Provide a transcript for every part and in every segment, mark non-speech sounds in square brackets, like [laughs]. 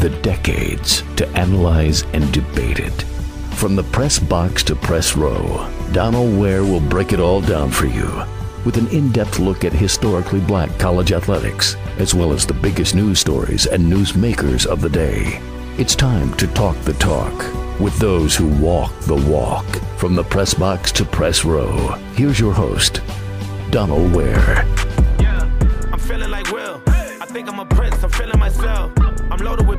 The decades to analyze and debate it. From the press box to press row, Donald Ware will break it all down for you with an in depth look at historically black college athletics, as well as the biggest news stories and newsmakers of the day. It's time to talk the talk with those who walk the walk. From the press box to press row, here's your host, Donald Ware. Yeah, I'm feeling like Will. I think I'm a prince, I'm feeling myself.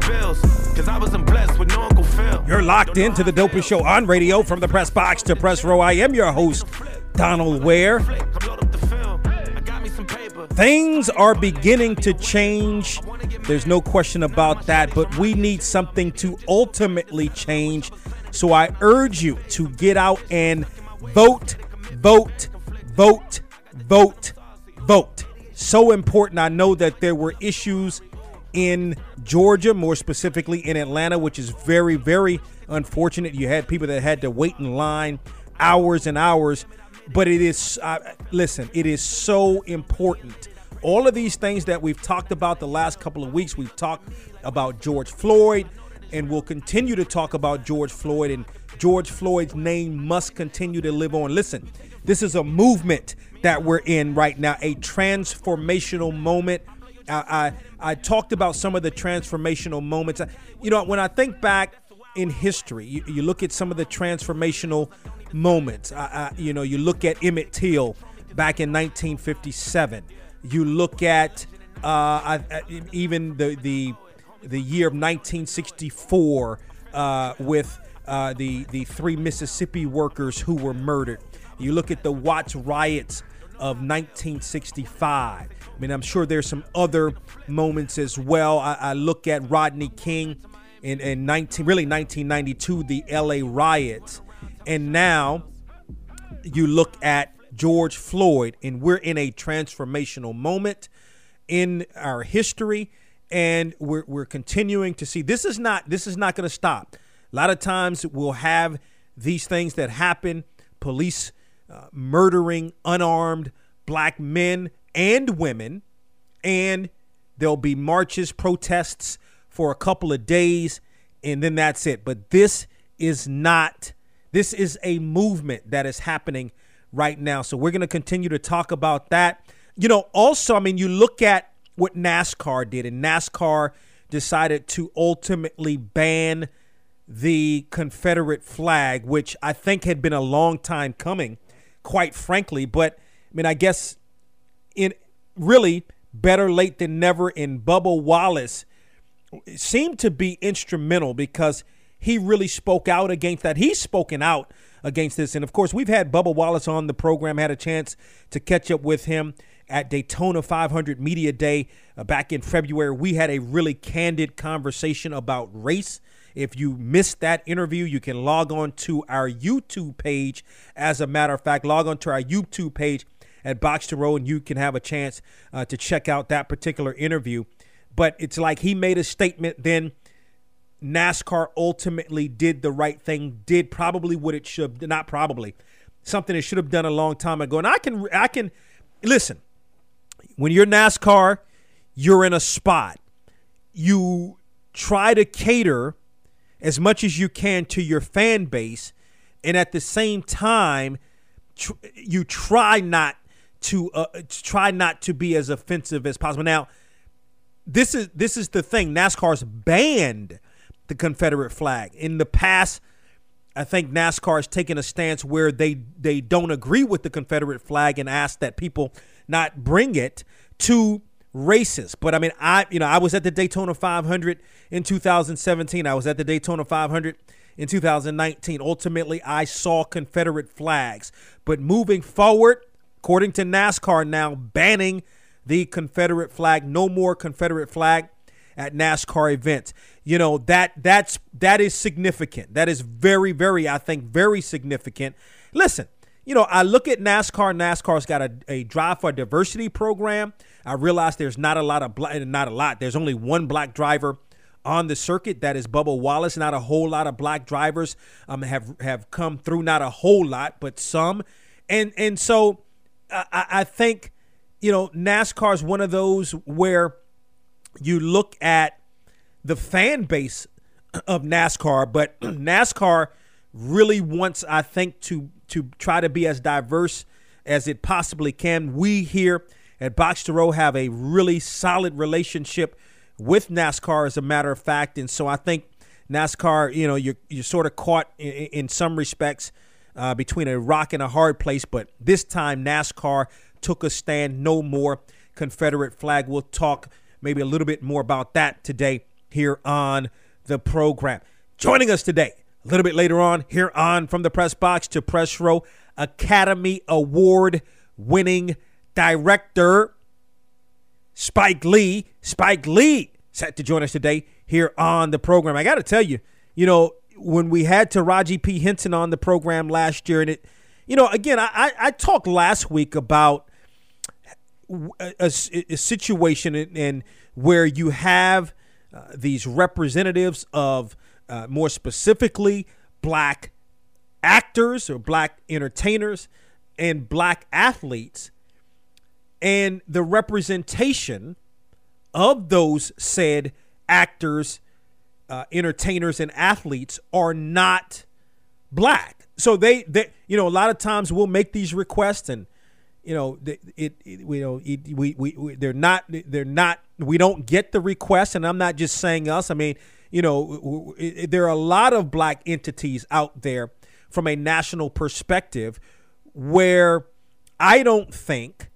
Bills, cause I wasn't blessed with no Uncle Phil. You're locked into the dopest show on radio from the press box to press row. I am your host, Donald Ware. Things are beginning to change. There's no question about that, but we need something to ultimately change. So I urge you to get out and vote, vote, vote, vote, vote. So important. I know that there were issues in Georgia, more specifically in Atlanta, which is very, very unfortunate. You had people that had to wait in line hours and hours, but it is, uh, listen, it is so important. All of these things that we've talked about the last couple of weeks, we've talked about George Floyd, and we'll continue to talk about George Floyd, and George Floyd's name must continue to live on. Listen, this is a movement that we're in right now, a transformational moment. I, I, talked about some of the transformational moments. You know, when I think back in history, you, you look at some of the transformational moments. I, I, you know, you look at Emmett Till back in 1957. You look at uh, I- even the the the year of 1964 uh, with uh, the the three Mississippi workers who were murdered. You look at the Watts riots of 1965. I mean, I'm sure there's some other moments as well. I, I look at Rodney King in, in 19 really 1992, the LA riots, and now you look at George Floyd, and we're in a transformational moment in our history, and we're, we're continuing to see this is not this is not going to stop. A lot of times we'll have these things that happen, police uh, murdering unarmed black men and women, and there'll be marches, protests for a couple of days, and then that's it. But this is not, this is a movement that is happening right now. So we're going to continue to talk about that. You know, also, I mean, you look at what NASCAR did, and NASCAR decided to ultimately ban the Confederate flag, which I think had been a long time coming, quite frankly. But I mean, I guess in really better late than never. And Bubba Wallace seemed to be instrumental because he really spoke out against that. He's spoken out against this. And of course, we've had Bubba Wallace on the program, had a chance to catch up with him at Daytona 500 Media Day uh, back in February. We had a really candid conversation about race. If you missed that interview, you can log on to our YouTube page. As a matter of fact, log on to our YouTube page at Box to Row and you can have a chance uh, to check out that particular interview. But it's like he made a statement, then NASCAR ultimately did the right thing, did probably what it should, not probably, something it should have done a long time ago. And I can, I can, listen, when you're NASCAR, you're in a spot. You try to cater as much as you can to your fan base, and at the same time, tr- you try not to uh, try not to be as offensive as possible. Now, this is this is the thing. NASCAR's banned the Confederate flag in the past. I think NASCAR has taken a stance where they they don't agree with the Confederate flag and ask that people not bring it to races. But I mean, I you know I was at the Daytona 500 in 2017. I was at the Daytona 500 in 2019. Ultimately, I saw Confederate flags. But moving forward, according to NASCAR now banning the Confederate flag, no more Confederate flag. at NASCAR events. You know, that that's that is significant. That is very, very, I think, very significant. Listen, you know, I look at NASCAR. NASCAR's got a, a drive for diversity program. I realize there's not a lot of black, not a lot. There's only one black driver on the circuit. That is Bubba Wallace. Not a whole lot of black drivers um, have have come through. Not a whole lot, but some. And and so I, I think you know NASCAR is one of those where you look at the fan base of NASCAR, but [clears throat] NASCAR really wants, I think, to to try to be as diverse as it possibly can. We here at Box to Row have a really solid relationship with NASCAR, as a matter of fact, and so I think NASCAR, you know, you're you're sort of caught in, in some respects uh, between a rock and a hard place, but this time NASCAR took a stand. No more Confederate flag. We'll talk maybe a little bit more about that today here on the program. Joining us today, a little bit later on, here on From the Press Box to Press Row, Academy Award winning director Spike Lee. Spike Lee set to join us today here on the program. I got to tell you, you know, when we had Taraji P. Henson on the program last year, and it, you know, again, I, I talked last week about a, a, a situation in, where you have uh, these representatives of uh, more specifically black actors or black entertainers and black athletes and the representation of those said actors uh, entertainers and athletes are not black so they, they you know a lot of times we'll make these requests and you know, it, it, you know, it, we, we, we, they're not, they're not, we don't get the request. And I'm not just saying us. I mean, you know, there are a lot of black entities out there from a national perspective where I don't think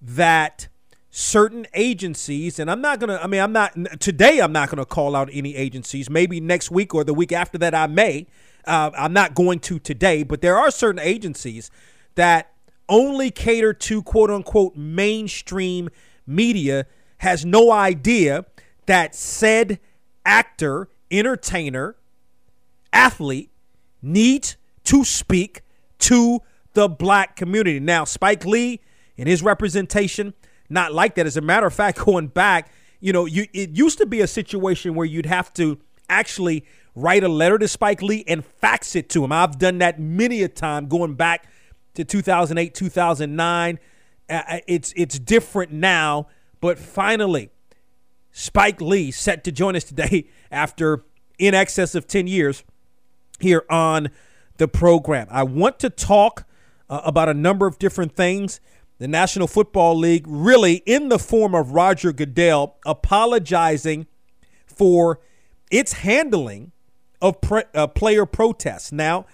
that certain agencies, and I'm not going to, I mean, I'm not, today I'm not going to call out any agencies. Maybe next week or the week after that I may. Uh, I'm not going to today, but there are certain agencies that only cater to quote unquote mainstream media has no idea that said actor, entertainer, athlete needs to speak to the black community. Now, Spike Lee and his representation, not like that. As a matter of fact, [laughs] going back, you know, you it used to be a situation where you'd have to actually write a letter to Spike Lee and fax it to him. I've done that many a time going back to 2008, 2009. Uh, it's it's different now, but finally, Spike Lee set to join us today [laughs] after in excess of 10 years here on the program. I want to talk uh, about a number of different things. The National Football League, really in the form of Roger Goodell, apologizing for its handling of pre- uh, player protests. Now,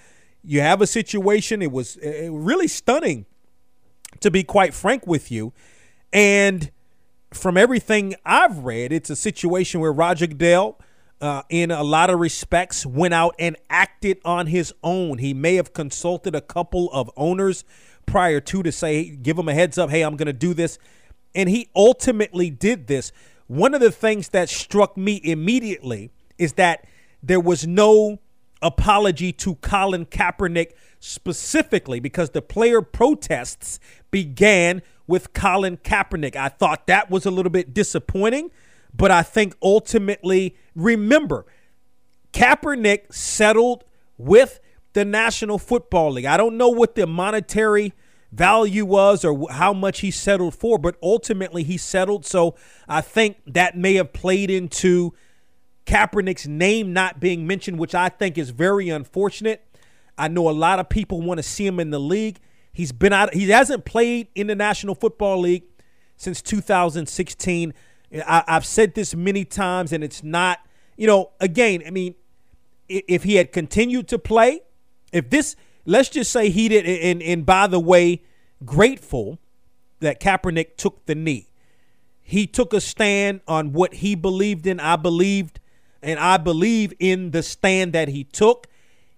you have a situation, it was uh, really stunning, to be quite frank with you. And from everything I've read, it's a situation where Roger Goodell, uh, in a lot of respects, went out and acted on his own. He may have consulted a couple of owners prior to to say, give them a heads up, hey, I'm going to do this. And he ultimately did this. One of the things that struck me immediately is that there was no apology to Colin Kaepernick specifically because the player protests began with Colin Kaepernick. I thought that was a little bit disappointing, but I think ultimately, remember, Kaepernick settled with the National Football League. I don't know what the monetary value was or how much he settled for, but ultimately he settled. So I think that may have played into Kaepernick's name not being mentioned, which I think is very unfortunate. I know a lot of people want to see him in the league. He's been out. He hasn't played in the National Football League since 2016. I, have said this many times, and it's not. You know, again, I mean, if he had continued to play, if this, let's just say he did, and and by the way, grateful that Kaepernick took the knee. He took a stand on what he believed in. I believed and I believe in the stand that he took.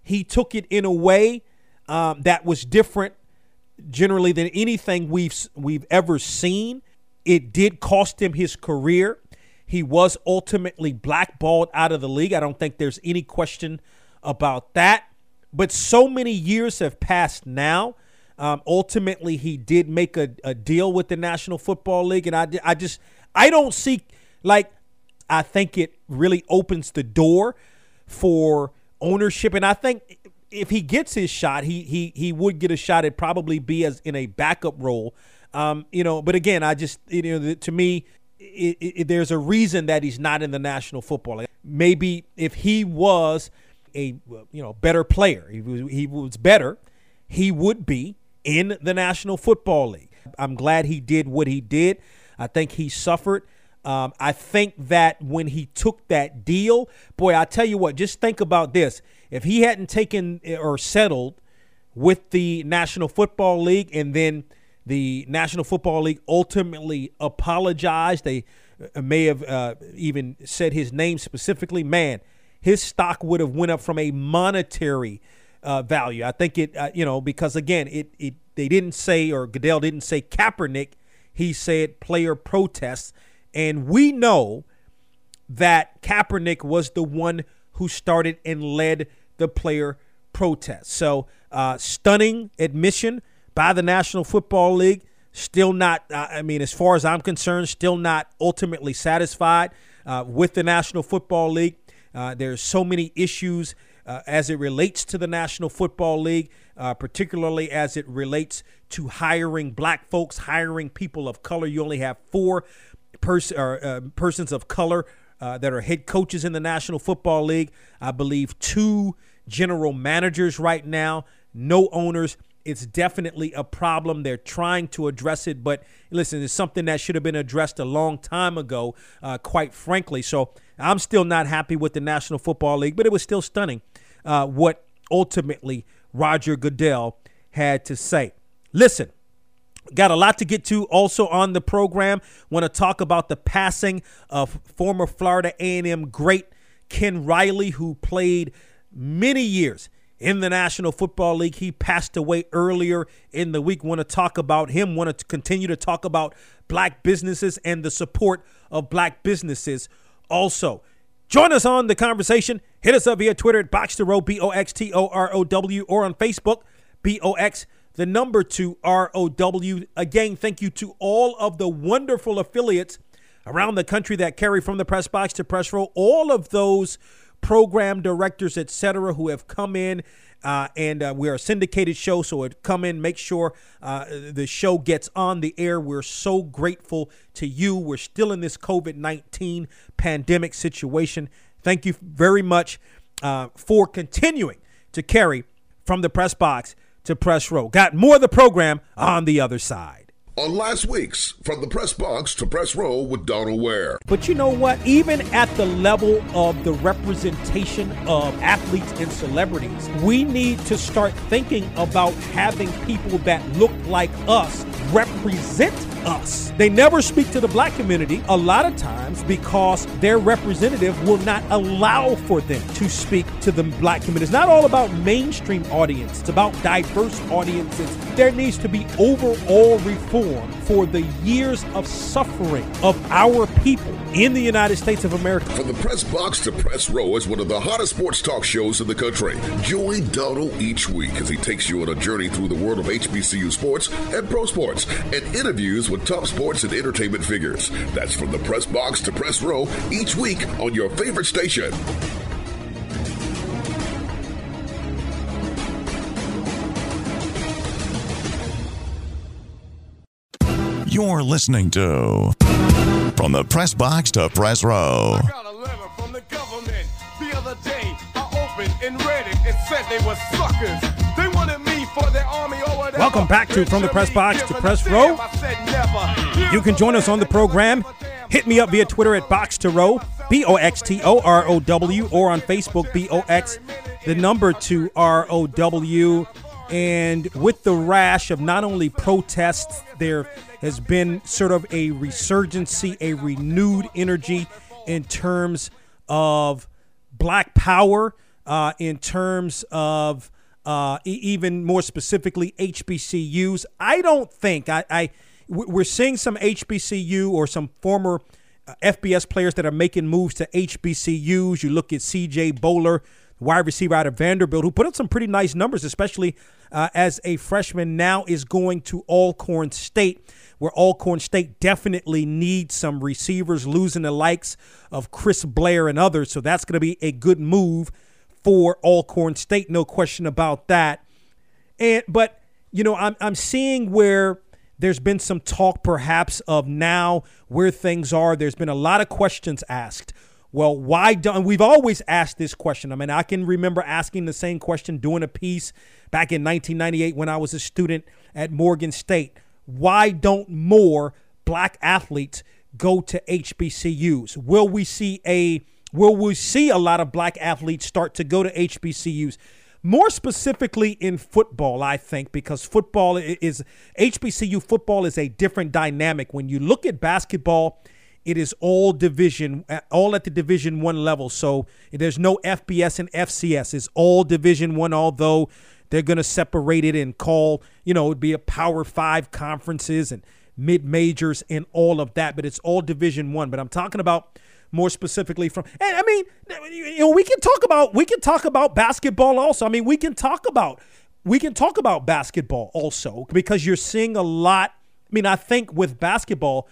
He took it in a way um, that was different, generally, than anything we've we've ever seen. It did cost him his career. He was ultimately blackballed out of the league. I don't think there's any question about that. But so many years have passed now. Um, ultimately, he did make a, a, deal with the National Football League, and I, I just I don't see like I think it really opens the door for ownership, and I think if he gets his shot, he he he would get a shot. It'd probably be as in a backup role, um, you know. But again, I just you know to me, it, it, there's a reason that he's not in the National Football League. Maybe if he was a you know better player, he was, he was better, he would be in the National Football League. I'm glad he did what he did. I think he suffered. Um, I think that when he took that deal, boy, I tell you what, just think about this. If he hadn't taken eh, or settled with the National Football League and then the National Football League ultimately apologized, they uh, may have uh, even said his name specifically, man, his stock would have went up from a monetary uh, value. I think it, uh, you know, because again, it, it they didn't say or Goodell didn't say Kaepernick. He said player protests and we know that Kaepernick was the one who started and led the player protest. So, uh, stunning admission by the National Football League. Still not, uh, I mean, as far as I'm concerned, still not ultimately satisfied uh, with the National Football League. Uh, there's so many issues uh, as it relates to the National Football League, uh, particularly as it relates to hiring black folks, hiring people of color. You only have four pers- or, uh, persons of color uh, that are head coaches in the National Football League. I believe two general managers right now, no owners. It's definitely a problem. They're trying to address it, but listen, it's something that should have been addressed a long time ago, uh, quite frankly. So I'm still not happy with the National Football League, but it was still stunning uh, what ultimately Roger Goodell had to say. Listen, Got a lot to get to also on the program. Want to talk about the passing of former Florida A&M great Ken Riley, who played many years in the National Football League. He passed away earlier in the week. Want to talk about him. Want to continue to talk about black businesses and the support of black businesses. Also, join us on the conversation. Hit us up via Twitter at Box to Row, B O X T O R O W, or on Facebook, B O X the number two ROW. Again, thank you to all of the wonderful affiliates around the country that carry from the press box to press row, all of those program directors, etc., who have come in. Uh, and uh, we're a syndicated show, so it come in, make sure uh, the show gets on the air. We're so grateful to you. We're still in this COVID 19 pandemic situation. Thank you very much uh, for continuing to carry from the press box to Press Row. Got more of the program on the other side. On last week's From the Press Box to Press Row with Donald Ware. But you know what? Even at the level of the representation of athletes and celebrities, we need to start thinking about having people that look like us represent us. They never speak to the black community a lot of times because their representative will not allow for them to speak to the black community. It's not all about mainstream audience, it's about diverse audiences. There needs to be overall reform for the years of suffering of our people in the United States of America. From the press box to press row is one of the hottest sports talk shows in the country. Join Donald each week as he takes you on a journey through the world of HBCU sports and pro sports and interviews with top sports and entertainment figures. That's from the press box to press row each week on your favorite station. You're listening to From the Press Box to Press Row. I got a letter from the government the other day. I opened and read it and said they were suckers. They wanted me for their army or whatever. Welcome back to From the Press Box to Press Row. You can join us on the program. Hit me up via Twitter at Box to Row, B O X T O R O W, or on Facebook, B O X, the number two R O W. And with the rash of not only protests, there has been sort of a resurgency, a renewed energy in terms of black power, uh, in terms of uh, even more specifically HBCUs. I don't think I, I we're seeing some HBCU or some former uh, FBS players that are making moves to HBCUs. You look at CJ Bolar, wide receiver out of Vanderbilt, who put up some pretty nice numbers, especially uh, as a freshman. Now is going to Alcorn State, where Alcorn State definitely needs some receivers, losing the likes of Chris Blair and others. So that's going to be a good move for Alcorn State, no question about that. And but you know, I'm I'm seeing where there's been some talk perhaps of now where things are. There's been a lot of questions asked. Well, why don't we've always asked this question? I mean, I can remember asking the same question doing a piece back in 1998 when I was a student at Morgan State. Why don't more black athletes go to HBCUs? Will we see a will we see a lot of black athletes start to go to HBCUs? More specifically in football, I think, because football is HBCU football is a different dynamic. When you look at basketball, it is all division, all at the Division One level. So there's no FBS and FCS. It's all Division One. Although they're going to separate it and call, you know, it'd be a Power Five conferences and mid majors and all of that. But it's all Division One. But I'm talking about more specifically from and I mean you know we can talk about we can talk about basketball also. I mean we can talk about we can talk about basketball also because you're seeing a lot I mean I think with basketball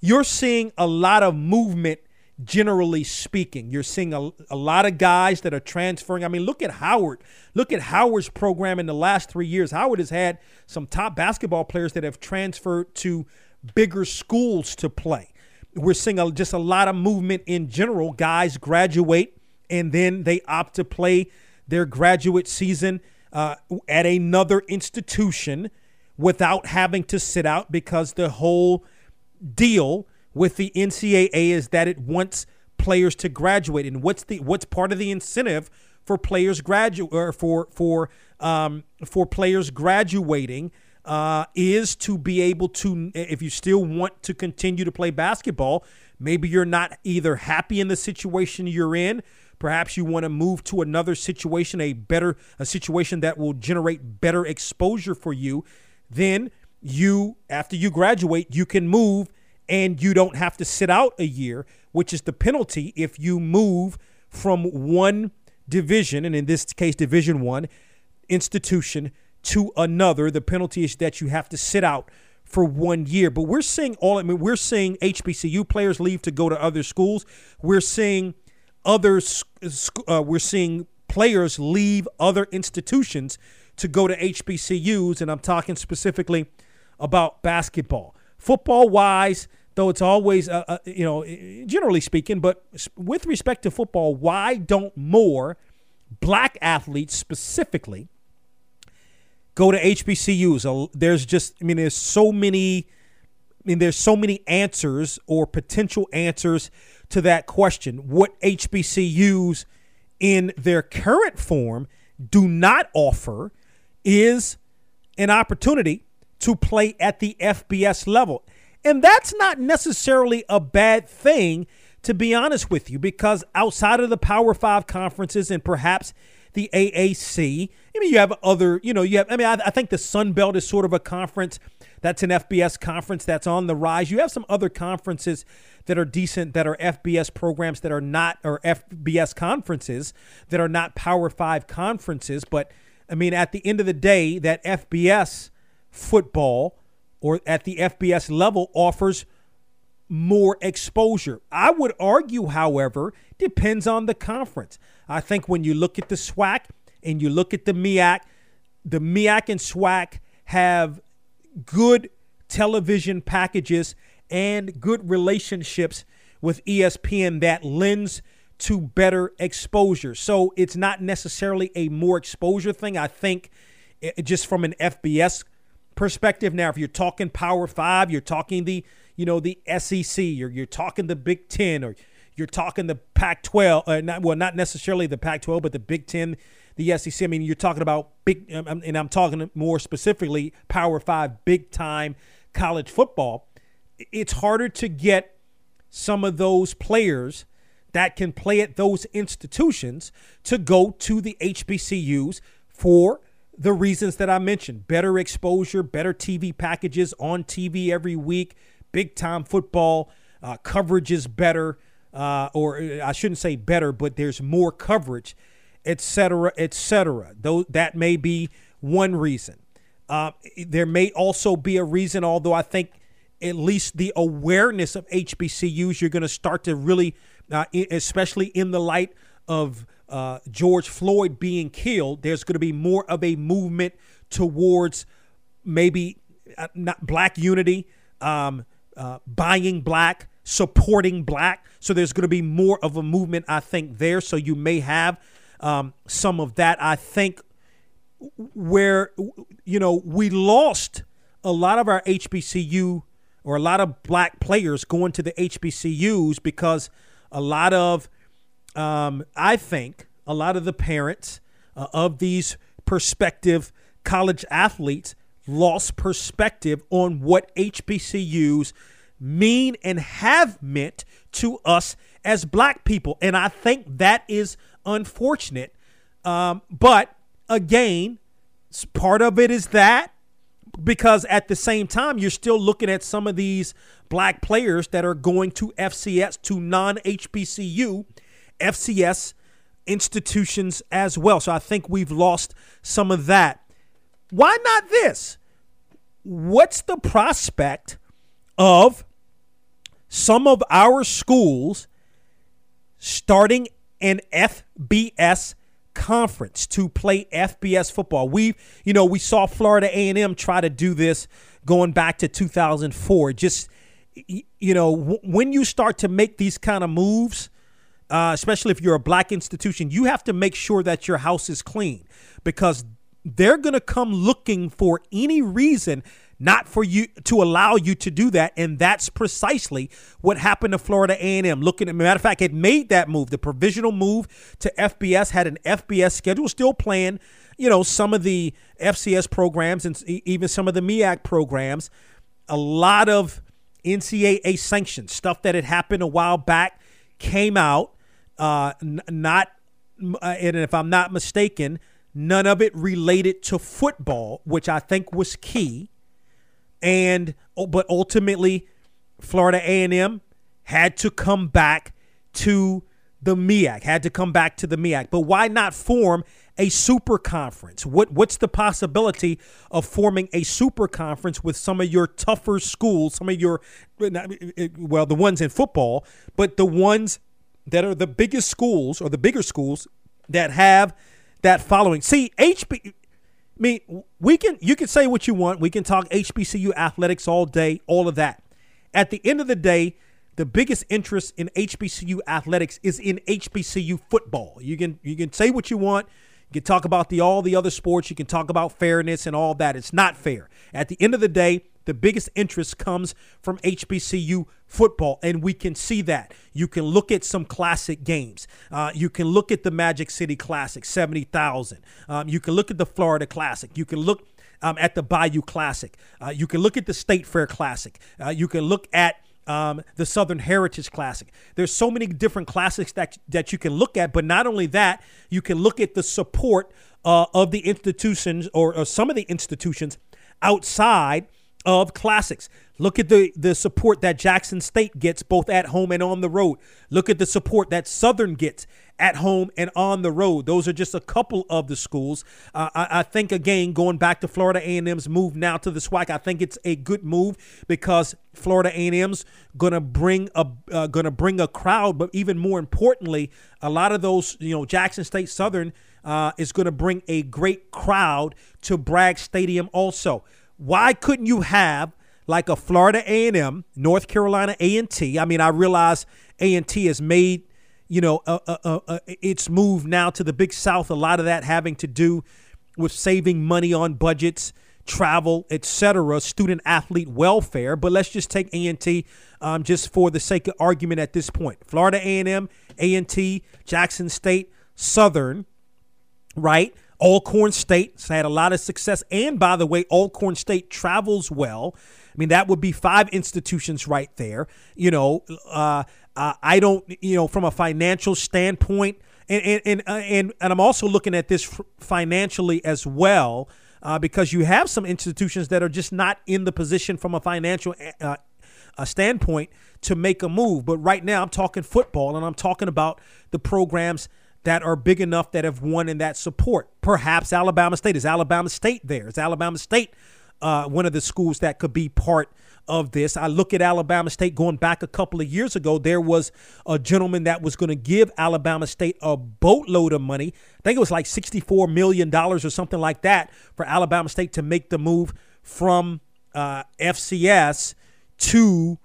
you're seeing a lot of movement generally speaking. You're seeing a, a lot of guys that are transferring. I mean, look at Howard. Look at Howard's program in the last three years. Howard has had some top basketball players that have transferred to bigger schools to play we're seeing a, just a lot of movement in general. Guys graduate and then they opt to play their graduate season uh, at another institution without having to sit out because the whole deal with the NCAA is that it wants players to graduate. And what's the what's part of the incentive for players graduate or for for um, for players graduating? Uh, is to be able to, if you still want to continue to play basketball, maybe you're not either happy in the situation you're in. Perhaps you want to move to another situation, a better, a situation that will generate better exposure for you. Then you, after you graduate, you can move and you don't have to sit out a year, which is the penalty if you move from one division, and in this case, Division One institution to another. The penalty is that you have to sit out for one year. But we're seeing all. I mean, we're seeing HBCU players leave to go to other schools. We're seeing others. Uh, we're seeing players leave other institutions to go to HBCUs, and I'm talking specifically about basketball. Football wise, though, it's always uh, uh, you know generally speaking, but with respect to football, why don't more black athletes specifically? Go to HBCUs. There's just, I mean, there's so many, I mean, there's so many answers or potential answers to that question. What HBCUs in their current form do not offer is an opportunity to play at the FBS level. And that's not necessarily a bad thing, to be honest with you, because outside of the Power Five conferences and perhaps the AAC. I mean, you have other, you know, you have, I mean, I, I think the Sun Belt is sort of a conference that's an FBS conference that's on the rise. You have some other conferences that are decent, that are FBS programs that are not, or FBS conferences that are not Power Five conferences. But I mean, at the end of the day, that FBS football or at the FBS level offers more exposure. I would argue, however, depends on the conference. I think when you look at the SWAC and you look at the MEAC, the MEAC and SWAC have good television packages and good relationships with ESPN that lends to better exposure. So it's not necessarily a more exposure thing. I think it, just from an FBS perspective. Now, if you're talking Power Five, you're talking the you know the SEC, or you're talking the Big Ten, or you're talking the Pac-12, uh, not, well, not necessarily the Pac-12, but the Big Ten, the SEC. I mean, you're talking about big, um, um, and I'm talking more specifically Power Five, big time college football. It's harder to get some of those players that can play at those institutions to go to the HBCUs for the reasons that I mentioned better exposure, better TV packages on TV every week, big time football uh, coverage is better, uh, or uh, I shouldn't say better, but there's more coverage, et cetera, et cetera. Though that may be one reason. Uh, there may also be a reason, although I think at least the awareness of HBCUs, you're going to start to really, uh, especially in the light of uh, George Floyd being killed, there's going to be more of a movement towards maybe uh, not black unity, um, uh, buying black, supporting black. So there's going to be more of a movement, I think, there. So you may have um, some of that. I think where, you know, we lost a lot of our HBCU or a lot of black players going to the HBCUs because a lot of, um, I think, a lot of the parents uh, of these prospective college athletes lost perspective on what HBCUs mean and have meant to us as black people. And I think that is unfortunate. Um, but again, part of it is that because at the same time, you're still looking at some of these black players that are going to FCS, to non HBCU, FCS institutions as well. So I think we've lost some of that. Why not this? What's the prospect of some of our schools starting an FBS conference to play FBS football? We, you know, we saw Florida A&M try to do this going back to 2004. Just you know, when you start to make these kind of moves, uh, especially if you're a black institution, you have to make sure that your house is clean because they're going to come looking for any reason not for you to allow you to do that and that's precisely what happened to Florida A&M looking at matter of fact it made that move the provisional move to FBS had an FBS schedule still playing you know some of the FCS programs and even some of the MEAC programs a lot of NCAA sanctions, stuff that had happened a while back came out uh, n- not uh, and if I'm not mistaken None of it related to football, which I think was key. And oh, but ultimately, Florida A&M had to come back to the MEAC, had to come back to the MEAC. But why not form a super conference? What what's the possibility of forming a super conference with some of your tougher schools, some of your well, the ones in football, but the ones that are the biggest schools or the bigger schools that have that following. See, HB. I mean, we can you can say what you want. We can talk HBCU athletics all day, all of that. At the end of the day, the biggest interest in HBCU athletics is in HBCU football. You can you can say what you want. You can talk about the all the other sports. You can talk about fairness and all that. It's not fair. At the end of the day, the biggest interest comes from HBCU football, and we can see that. You can look at some classic games. Uh, you can look at the Magic City Classic, 70,000. Um, you can look at the Florida Classic. You can look um, at the Bayou Classic. Uh, you can look at the State Fair Classic. Uh, you can look at um, the Southern Heritage Classic. There's so many different classics that that you can look at, but not only that, you can look at the support uh, of the institutions or, or some of the institutions outside of classics. Look at the, the support that Jackson State gets both at home and on the road. Look at the support that Southern gets at home and on the road. Those are just a couple of the schools. Uh, I, I, think again, going back to Florida A&M's move now to the SWAC, I think it's a good move because Florida A&M's gonna bring a uh, gonna bring a crowd, but even more importantly, a lot of those you know Jackson State Southern uh, is gonna bring a great crowd to Bragg Stadium also. Why couldn't you have like a Florida A&M, North Carolina A&T? I mean, I realize A&T has made you know its move now to the Big South. A lot of that having to do with saving money on budgets, travel, etc., student athlete welfare. But let's just take A&T um, just for the sake of argument at this point. Florida A&M, A&T, Jackson State, Southern, right? Alcorn State has had a lot of success. And by the way, Alcorn State travels well. I mean, that would be five institutions right there. You know, uh, uh, I don't, you know, from a financial standpoint, and and and, uh, and, and I'm also looking at this financially as well. Uh, because you have some institutions that are just not in the position from a financial uh, uh, standpoint to make a move. But right now, I'm talking football, and I'm talking about the programs that are big enough that have won in that support. Perhaps Alabama State is Alabama State there. Is Alabama State uh, one of the schools that could be part of this? I look at Alabama State going back a couple of years ago. There was a gentleman that was going to give Alabama State a boatload of money. I think it was like $64 million or something like that for Alabama State to make the move from uh, FCS to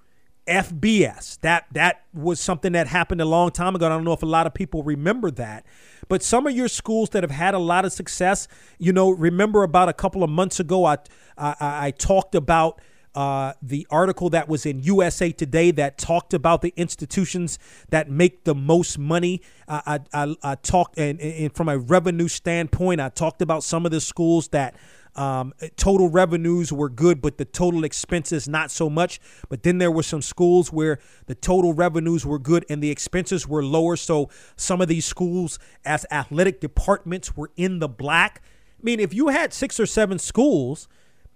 FBS. That that was something that happened a long time ago. I don't know if a lot of people remember that. But some of your schools that have had a lot of success, you know, remember about a couple of months ago, I I, I talked about uh, the article that was in USA Today that talked about the institutions that make the most money. I, I, I talked, and, and from a revenue standpoint, I talked about some of the schools that um, total revenues were good, but the total expenses not so much. But then there were some schools where the total revenues were good and the expenses were lower. So some of these schools, as athletic departments, were in the black. I mean, if you had six or seven schools,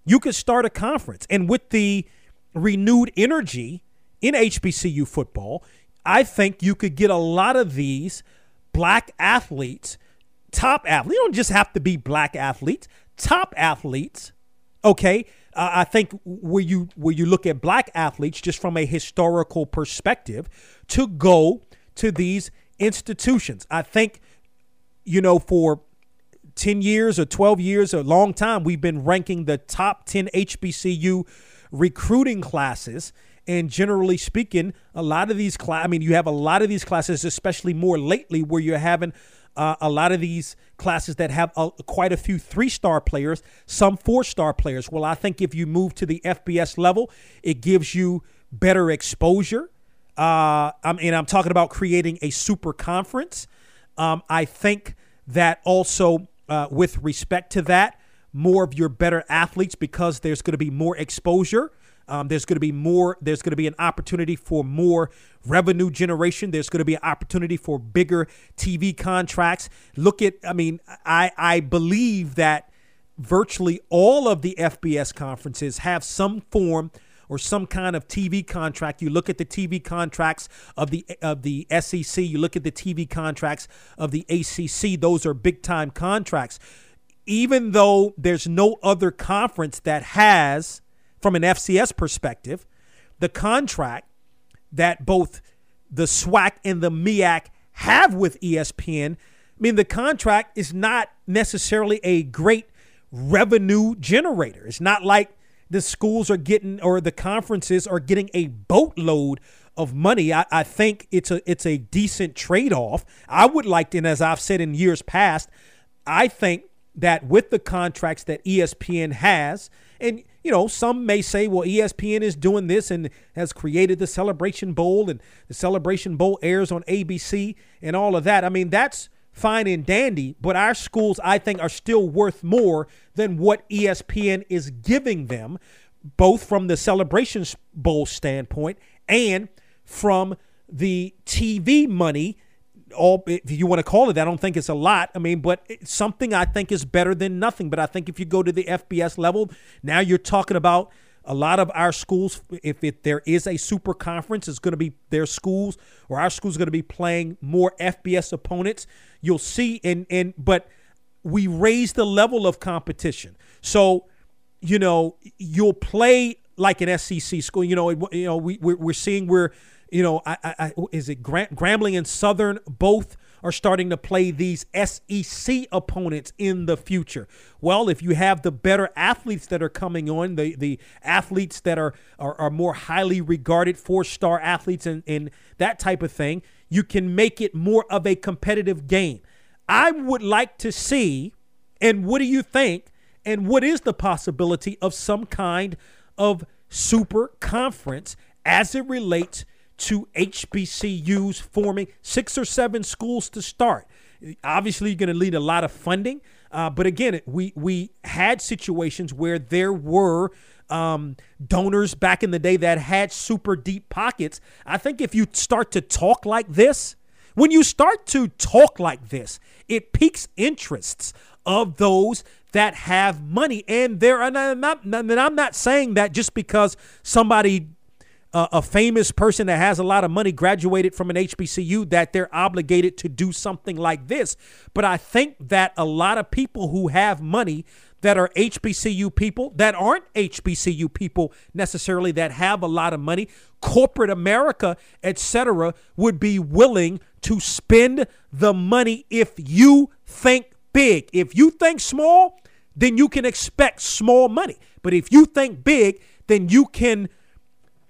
you could start a conference. And with the renewed energy in HBCU football, I think you could get a lot of these black athletes, top athletes. You don't just have to be black athletes top athletes, okay, uh, I think where you where you look at black athletes just from a historical perspective to go to these institutions. I think you know for 10 years or 12 years a long time we've been ranking the top 10 HBCU recruiting classes and generally speaking a lot of these class I mean you have a lot of these classes especially more lately where you're having uh, a lot of these classes that have a, quite a few three star players, some four star players. Well, I think if you move to the FBS level, it gives you better exposure. Uh, I mean, I'm talking about creating a super conference. Um, I think that also, uh, with respect to that, more of your better athletes because there's going to be more exposure. Um, there's going to be more. There's going to be an opportunity for more revenue generation. There's going to be an opportunity for bigger TV contracts. Look at. I mean, I I believe that virtually all of the FBS conferences have some form or some kind of TV contract. You look at the TV contracts of the of the SEC. You look at the TV contracts of the ACC. Those are big time contracts. Even though there's no other conference that has from an FCS perspective, the contract that both the SWAC and the MEAC have with ESPN, I mean, the contract is not necessarily a great revenue generator. It's not like the schools are getting or the conferences are getting a boatload of money. I, I think it's a it's a decent trade off. I would like to, and as I've said in years past, I think that with the contracts that ESPN has, and you know, some may say, well, ESPN is doing this and has created the Celebration Bowl, and the Celebration Bowl airs on ABC and all of that. I mean, that's fine and dandy, but our schools, I think, are still worth more than what ESPN is giving them, both from the Celebration Bowl standpoint and from the TV money all if you want to call it I don't think it's a lot. I mean, but something I think is better than nothing. But I think if you go to the FBS level, now you're talking about a lot of our schools. If it, there is a super conference, it's going to be their schools or our schools going to be playing more FBS opponents. You'll see, and and but we raise the level of competition. So, you know, you'll play like an SEC school. You know, you know, we we're, we're seeing where you know, I, I, is it Grambling and Southern both are starting to play these SEC opponents in the future. Well, if you have the better athletes that are coming on, the the athletes that are are, are more highly regarded, four star athletes, and, and that type of thing, you can make it more of a competitive game. I would like to see, and what do you think? And what is the possibility of some kind of super conference as it relates to HBCUs forming six or seven schools to start. Obviously, you're going to need a lot of funding. Uh, but again, we we had situations where there were um, donors back in the day that had super deep pockets. I think if you start to talk like this, when you start to talk like this, it piques interests of those that have money. And there, and I'm not, and I'm not saying that just because somebody a, a famous person that has a lot of money graduated from an HBCU that they're obligated to do something like this. But I think that a lot of people who have money that are HBCU people that aren't HBCU people necessarily that have a lot of money, corporate America, etc., would be willing to spend the money if you think big. If you think small, then you can expect small money. But if you think big, then you can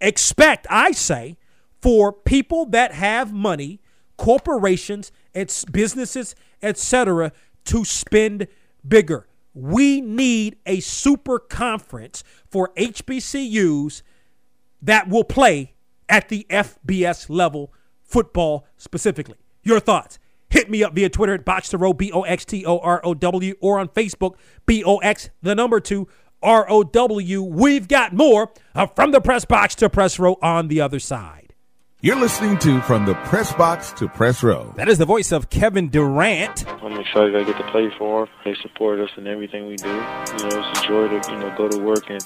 expect, I say, for people that have money, corporations, it's businesses, etc., to spend bigger. We need a super conference for HBCUs that will play at the FBS level, football specifically. Your thoughts? Hit me up via Twitter at Box to Row, B O X T O R O W, or on Facebook, B O X, the number two, R O W. We've got more uh, from the press box to press row on the other side. You're listening to From the Press Box to Press Row. That is the voice of Kevin Durant. I'm excited I get to play for them. They support us in everything we do. You know, it's a joy to, you know, go to work and,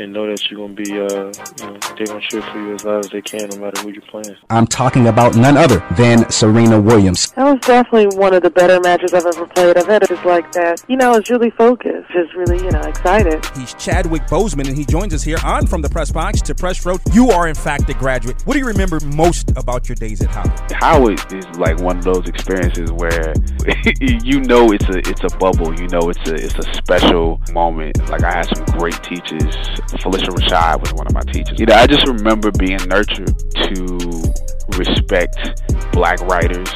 and know that you're going to be, uh, you know, they're going to cheer for you as loud as they can no matter who you're playing. I'm talking about none other than Serena Williams. That was definitely one of the better matches I've ever played. I've had it just like that. You know, it's really focused, just really, you know, excited. He's Chadwick Boseman, and he joins us here on From the Press Box to Press Row. You are, in fact, a graduate. What do you remember most about your days at Howard? Howard is like one of those experiences where [laughs] you know it's a it's a bubble. You know it's a it's a special moment. Like I had some great teachers. Phylicia Rashad was one of my teachers. You know, I just remember being nurtured to respect black writers,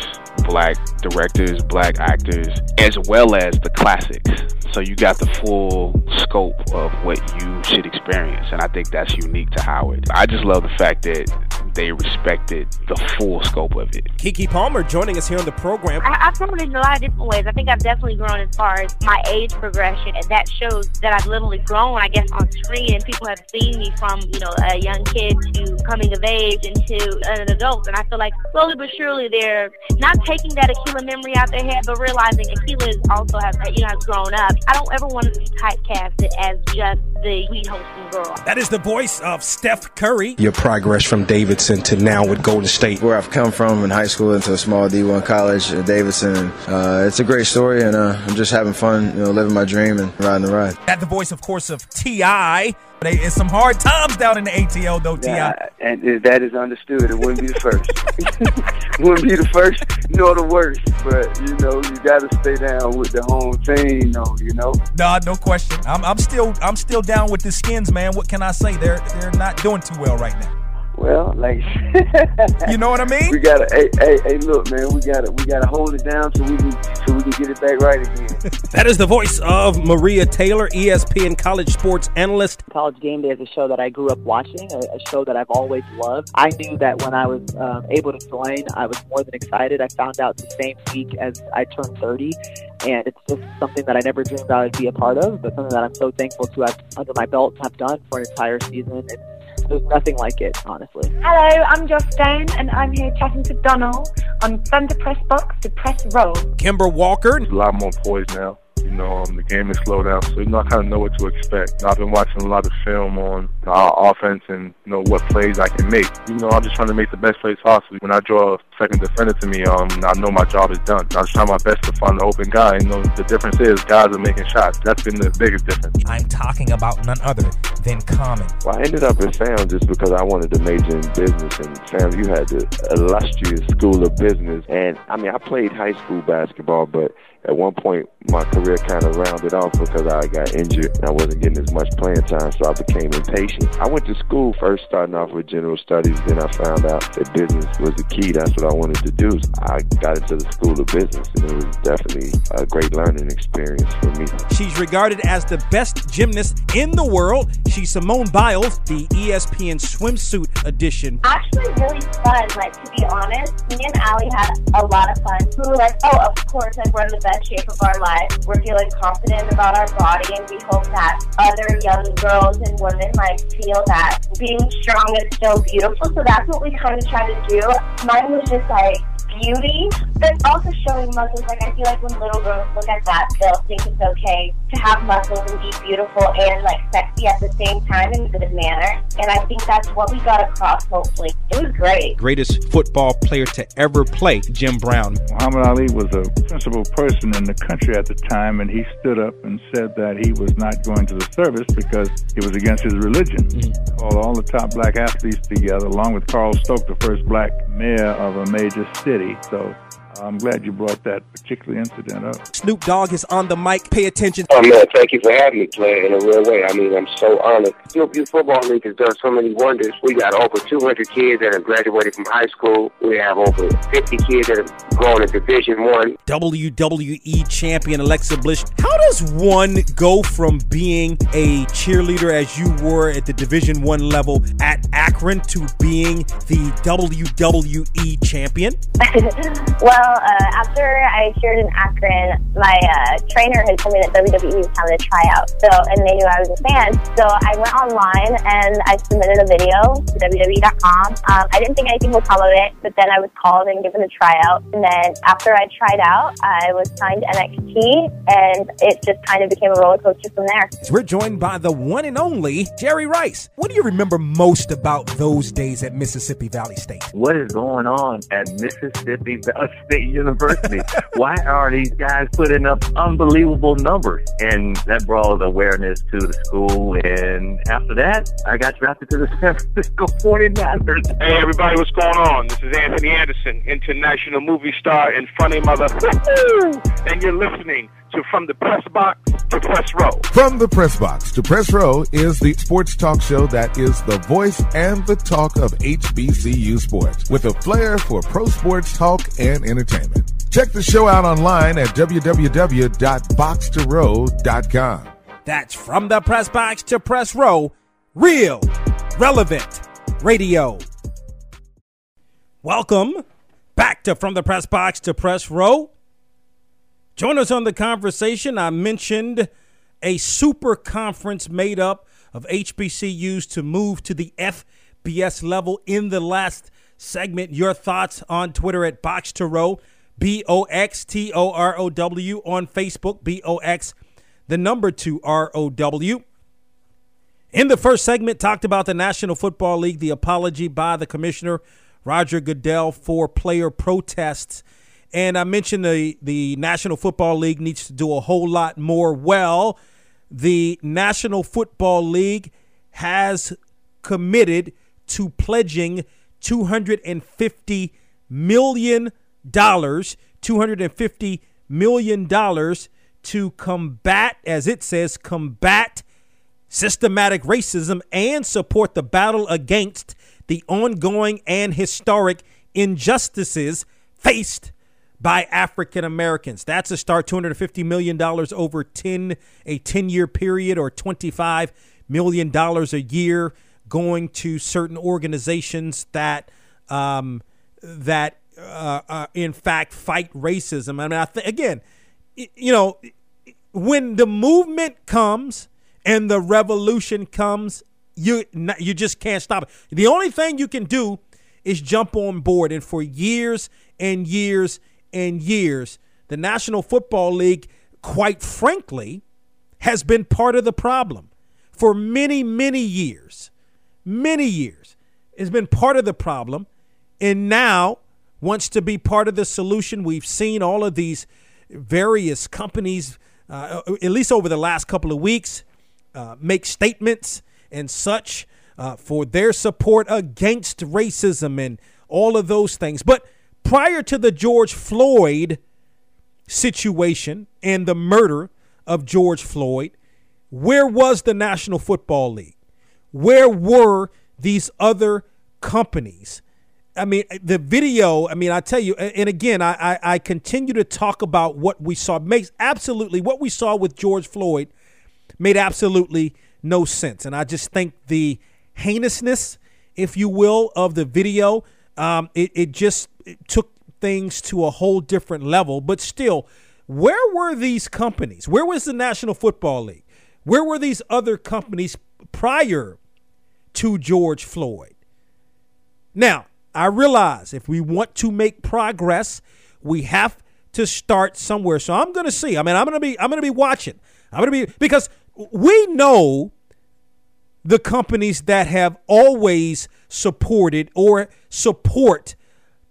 black directors, black actors, as well as the classics. So you got the full scope of what you should experience, and I think that's unique to Howard. I just love the fact that they respected the full scope of it. Keke Palmer joining us here on the program. I, I've grown in a lot of different ways. I think I've definitely grown as far as my age progression, and that shows that I've literally grown, I guess, on screen, and people have seen me from, you know, a young kid to coming of age into an adult. And I feel like slowly but surely they're not taking that Akeelah memory out their head, but realizing Akeelah is also has, you know, has grown up. I don't ever want to be typecasted as just the sweet hosting girl. That is the voice of Steph Curry. Your progress from Davidson to now with Golden State. Where I've come from in high school into a small D1 college at Davidson. Uh, it's a great story, and uh, I'm just having fun, you know, living my dream and riding the ride. At the voice, of course, of T.I. It's some hard times down in the ATL, though, Ti. Yeah, and that is understood. It wouldn't be the first. [laughs] wouldn't be the first nor the worst. But you know, you got to stay down with the home team, though. You know. Nah, no question. I'm, I'm still, I'm still down with the Skins, man. What can I say? They're, they're not doing too well right now. Well, like you know what I mean. [laughs] We gotta, hey, hey, hey, look, man, we gotta, we gotta hold it down so we can, so we can get it back right again. [laughs] that is the voice of Maria Taylor, ESPN college sports analyst. College Game Day is a show that I grew up watching, a, a show that I've always loved. I knew that when I was um, able to join, I was more than excited. I found out the same week as I turned 30, and it's just something that I never dreamed I would be a part of, but something that I'm so thankful to have under my belt have done for an entire season. And, there's nothing like it, honestly. Hello, I'm Joss Stone, and I'm here chatting to Donald on Thunder Press Box to Press Row. Kemba Walker. There's a lot more poise now. You know, um, the game is slowed down, so you know I kind of know what to expect. I've been watching a lot of film on our offense and you know what plays I can make. You know, I'm just trying to make the best plays possible. When I draw a second defender to me, um, I know my job is done. I'm just trying my best to find the open guy. You know, the difference is guys are making shots. That's been the biggest difference. I'm talking about none other than Common. Well, I ended up in FAMU just because I wanted to major in business, and FAMU, you had the illustrious School of Business. And I mean, I played high school basketball, but at one point my career kind of rounded off because I got injured and I wasn't getting as much playing time, so I became impatient. I went to school first starting off with general studies, then I found out that business was the key. That's what I wanted to do. I got into the School of Business, and it was definitely a great learning experience for me. She's regarded as the best gymnast in the world. She's Simone Biles, the ESPN swimsuit edition. Actually, really fun. Like to be honest, me and Aly had a lot of fun. We were like, oh, of course, like we're the best shape of our life. We're feeling confident about our body, and we hope that other young girls and women might feel that being strong is still beautiful. So that's what we kind of try to do. Mine was just like beauty, There's also showing muscles. Like I feel like when little girls look at that, they'll think it's okay to have muscles and be beautiful and like sexy at the same time in a good manner. And I think that's what we got across. Hopefully, it was great. Greatest football player to ever play, Jim Brown. Muhammad Ali was a principal person in the country at the time, and he stood up and said that he was not going to the service because it was against his religion. Mm-hmm. Called all the top black athletes together, along with Carl Stoke, the first black mayor of a major city. So I'm glad you brought that particular incident up. Snoop Dogg is on the mic. Pay attention. Oh man, thank you for having me play in a real way. I mean, I'm so honored. Snoop Youth Football League has done so many wonders. We got over 200 kids that have graduated from high school. We have over 50 kids that have gone to Division One. WWE champion Alexa Bliss. How does one go from being a cheerleader as you were at the Division One level at Akron to being the WWE champion? [laughs] well uh, after I cheered in Akron, my uh, trainer had told me that WWE was having a tryout. So, and they knew I was a fan. So I went online and I submitted a video to WWE.com. Um, I didn't think anything would come of it, but then I was called and given a tryout. And then after I tried out, I was signed to NXT, and it just kind of became a roller coaster from there. We're joined by the one and only Jerry Rice. What do you remember most about those days at Mississippi Valley State? What is going on at Mississippi Valley State? State University. [laughs] Why are these guys putting up unbelievable numbers? And that brought awareness to the school. And after that, I got drafted to the [laughs] San Francisco 49ers. Hey, everybody, what's going on? This is Anthony Anderson, international movie star and funny mother. [laughs] and you're listening to From the Press Box to Press Row. From the Press Box to Press Row is the sports talk show that is the voice and the talk of HBCU sports with a flair for pro sports talk and entertainment. Check the show out online at www.boxtorow.com. That's From the Press Box to Press Row, real, relevant radio. Welcome back to From the Press Box to Press Row. Join us on the conversation. I mentioned a super conference made up of HBCUs to move to the FBS level in the last segment. Your thoughts on Twitter at Box to Row, B O X T O R O W, on Facebook, B O X, the number two R O W. In the first segment, talked about the National Football League, the apology by the commissioner, Roger Goodell, for player protests and I mentioned the, the National Football League needs to do a whole lot more. Well, the National Football League has committed to pledging $250 million, $250 million to combat, as it says, combat systematic racism and support the battle against the ongoing and historic injustices faced by African Americans. That's a start $250 million over 10 a 10 year period or $25 million a year going to certain organizations that um, that uh, uh, in fact fight racism. I mean, I th- again, you know, when the movement comes and the revolution comes, you you just can't stop it. The only thing you can do is jump on board. And for years and years and years, the National Football League, quite frankly, has been part of the problem for many, many years. Many years. It's been part of the problem and now wants to be part of the solution. We've seen all of these various companies, uh, at least over the last couple of weeks, uh, make statements and such uh, for their support against racism and all of those things. But prior to the George Floyd situation and the murder of George Floyd, where was the National Football League? Where were these other companies? I mean, the video, I mean, I tell you, and again, I, I, I continue to talk about what we saw. Makes absolutely what we saw with George Floyd made absolutely no sense. And I just think the heinousness, if you will, of the video, um, it, it just took things to a whole different level. But still, where were these companies? Where was the National Football League? Where were these other companies prior to George Floyd? Now, I realize if we want to make progress, We have to start somewhere. So I'm going to see. I mean, I'm going to be I'm going to be watching. I'm going to be because we know the companies that have always supported or support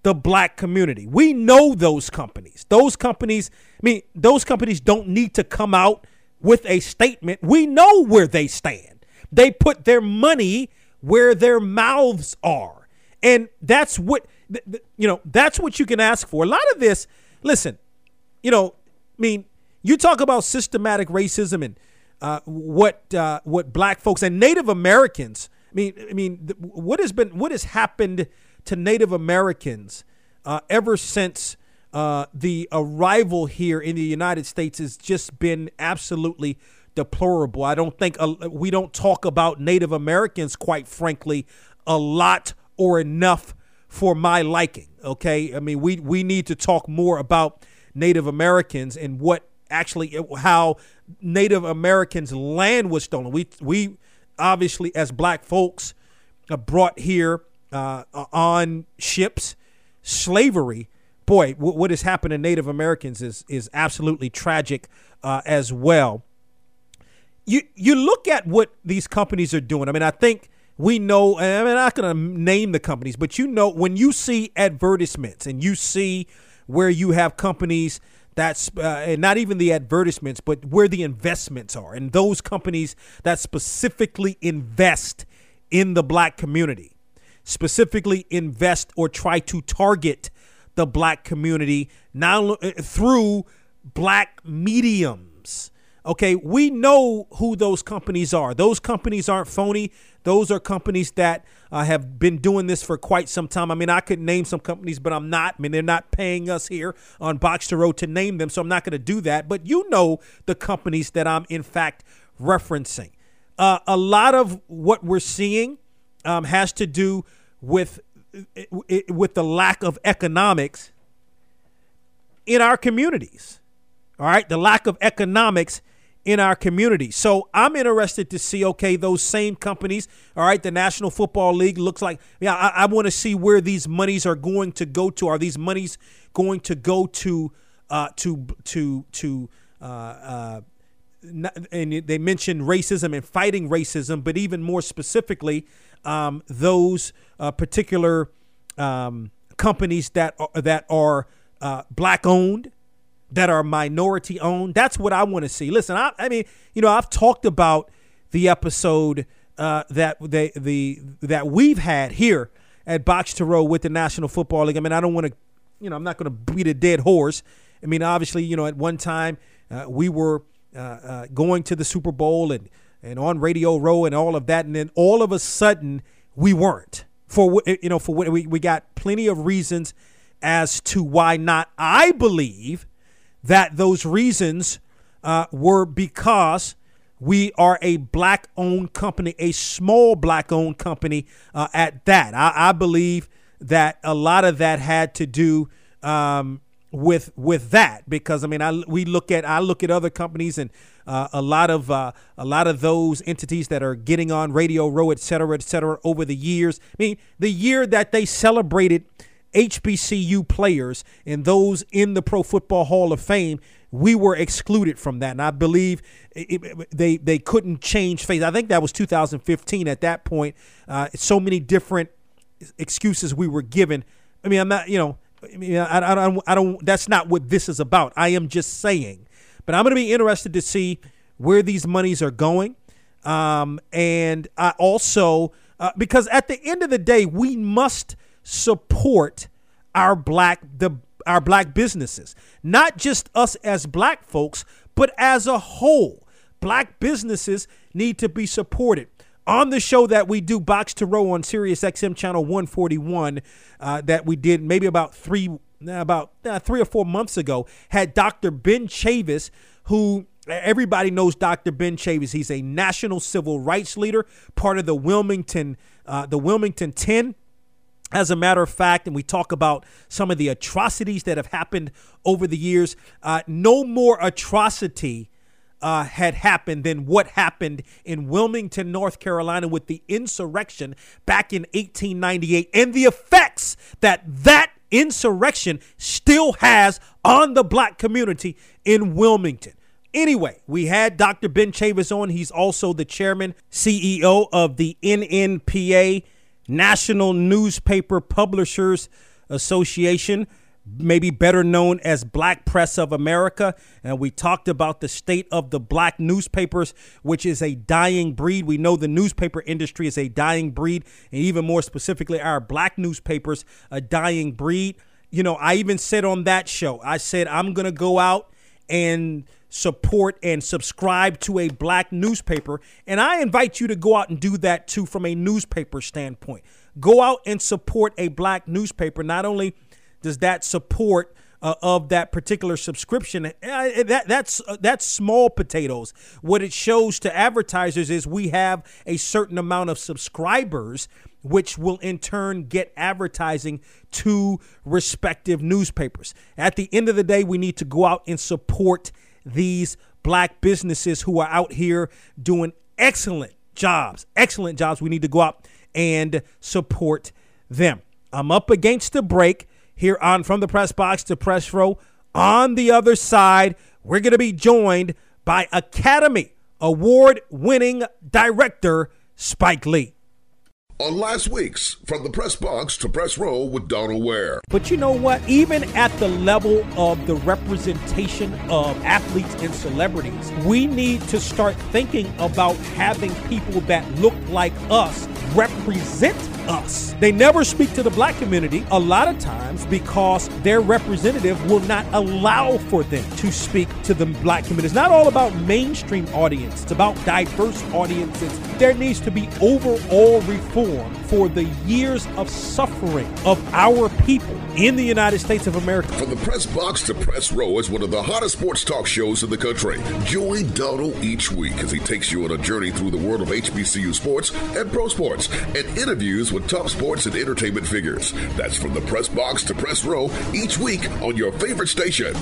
the black community. We know those companies. Those companies, I mean, those companies don't need to come out with a statement. We know where they stand. They put their money where their mouths are. And that's what you know, that's what you can ask for. A lot of this, listen, you know, I mean, you talk about systematic racism and uh, what uh, what black folks and Native Americans. I mean, I mean, what has been what has happened to Native Americans uh, ever since uh, the arrival here in the United States has just been absolutely deplorable. I don't think uh, we don't talk about Native Americans, quite frankly, a lot or enough for my liking. Okay, I mean, we we need to talk more about Native Americans and what actually how Native Americans' land was stolen. We we obviously as black folks uh, brought here uh, on ships slavery. Boy, w- what has happened to Native Americans is is absolutely tragic uh, as well. You you look at what these companies are doing. I mean, I think we know. I mean, I'm not going to name the companies, but you know when you see advertisements and you see where you have companies that's uh, and not even the advertisements, but where the investments are, and those companies that specifically invest in the black community, specifically invest or try to target the black community now uh, through black mediums. Okay, we know who those companies are. Those companies aren't phony. Those are companies that uh, have been doing this for quite some time. I mean, I could name some companies, but I'm not. I mean, they're not paying us here on Box to Row to name them, so I'm not going to do that. But you know the companies that I'm, in fact, referencing. Uh, a lot of what we're seeing um, has to do with with the lack of economics in our communities. All right, the lack of economics in our community. So I'm interested to see, okay, those same companies, all right, the National Football League looks like, yeah, I, I want to see where these monies are going to go to. Are these monies going to go to, uh, to, to, to, uh, uh, and they mentioned racism and fighting racism, but even more specifically, um, those uh, particular um, companies that are, that are uh, black owned, that are minority owned. That's what I want to see. Listen, I, I, mean, you know, I've talked about the episode uh, that they the that we've had here at Box to Row with the National Football League. I mean, I don't want to, you know, I'm not going to beat a dead horse. I mean, obviously, you know, at one time uh, we were uh, uh going to the Super Bowl and and on Radio Row and all of that, and then all of a sudden we weren't for you know for we we got plenty of reasons as to why not. I believe that those reasons uh, were because we are a black owned company, a small black owned company uh, at that. I, I, believe that a lot of that had to do um, with with that because I mean I we look at I look at other companies and uh, a lot of uh, a lot of those entities that are getting on Radio Row, et cetera, et cetera, over the years. I mean, the year that they celebrated HBCU players and those in the Pro Football Hall of Fame, we were excluded from that. And I believe it, it, they they couldn't change face. I think that was 2015. At that point, uh, so many different excuses we were given. I mean, I'm not, you know, I mean, I, I, don't, I don't. That's not what this is about. I am just saying. But I'm going to be interested to see where these monies are going, um, and I also uh, because at the end of the day, we must support our black the our black businesses. Not just us as black folks, but as a whole. Black businesses need to be supported. On the show that we do, Box to Row on Sirius XM channel 141, uh, that we did maybe about three about uh, three or four months ago, had Dr. Ben Chavis, who everybody knows Dr. Ben Chavis. He's a national civil rights leader, part of the Wilmington, uh, the Wilmington 10 as a matter of fact, and we talk about some of the atrocities that have happened over the years, uh, no more atrocity uh, had happened than what happened in Wilmington, North Carolina, with the insurrection back in 1898 and the effects that that insurrection still has on the black community in Wilmington. Anyway, we had Dr. Ben Chavis on. He's also the chairman, CEO of the NNPA, National Newspaper Publishers Association maybe better known as Black Press of America. And we talked about the state of the black newspapers, which is a dying breed. We know the newspaper industry is a dying breed, and even more specifically, our black newspapers, a dying breed. You know, I even said on that show, I said, I'm going to go out and support and subscribe to a black newspaper. And I invite you to go out and do that too from a newspaper standpoint. Go out and support a black newspaper, not only does that support uh, of that particular subscription? Uh, that that's uh, that's small potatoes. What it shows to advertisers is we have a certain amount of subscribers which will in turn get advertising to respective newspapers. At the end of the day, we need to go out and support these black businesses who are out here doing excellent jobs. Excellent jobs. We need to go out and support them. I'm up against the break here on From the Press Box to Press Row. On the other side, we're going to be joined by Academy Award winning director Spike Lee. On last week's From the Press Box to Press Row with Donald Ware. But you know what? Even at the level of the representation of athletes and celebrities, we need to start thinking about having people that look like us represent us. They never speak to the black community a lot of times because their representative will not allow for them to speak to the black community. It's not all about mainstream audience, it's about diverse audiences. There needs to be overall reform for the years of suffering of our people in the United States of America. From the press box to press row is one of the hottest sports talk shows in the country. Join Donald each week as he takes you on a journey through the world of HBCU sports and pro sports and interviews with top sports and entertainment figures. That's from the press box to press row each week on your favorite station.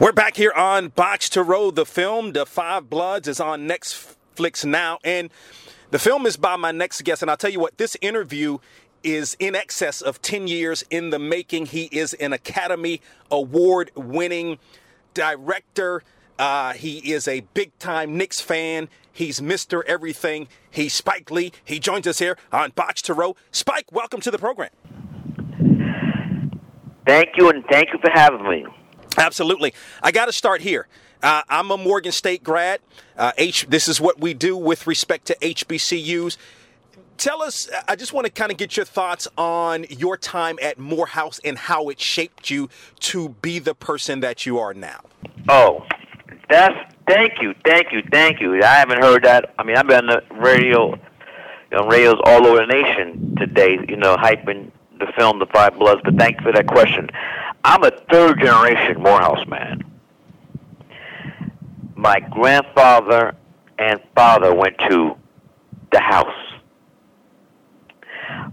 We're back here on Box to Row, the film. The Five Bloods is on Netflix now. And the film is by my next guest. And I'll tell you what, this interview is in excess of 10 years in the making. He is an Academy Award winning director. Uh, he is a big time Knicks fan. He's Mr. Everything. He's Spike Lee. He joins us here on Box to Row. Spike, welcome to the program. Thank you, and thank you for having me. Absolutely. I got to start here. Uh, I'm a Morgan State grad. Uh, H, this is what we do with respect to HBCUs. Tell us, I just want to kind of get your thoughts on your time at Morehouse and how it shaped you to be the person that you are now. Oh, that's thank you, thank you, thank you. I haven't heard that. I mean, I've been on the radio, know, radios all over the nation today, you know, hyping the film The Five Bloods, but thank you for that question. I'm a third generation Morehouse man. My grandfather and father went to the house.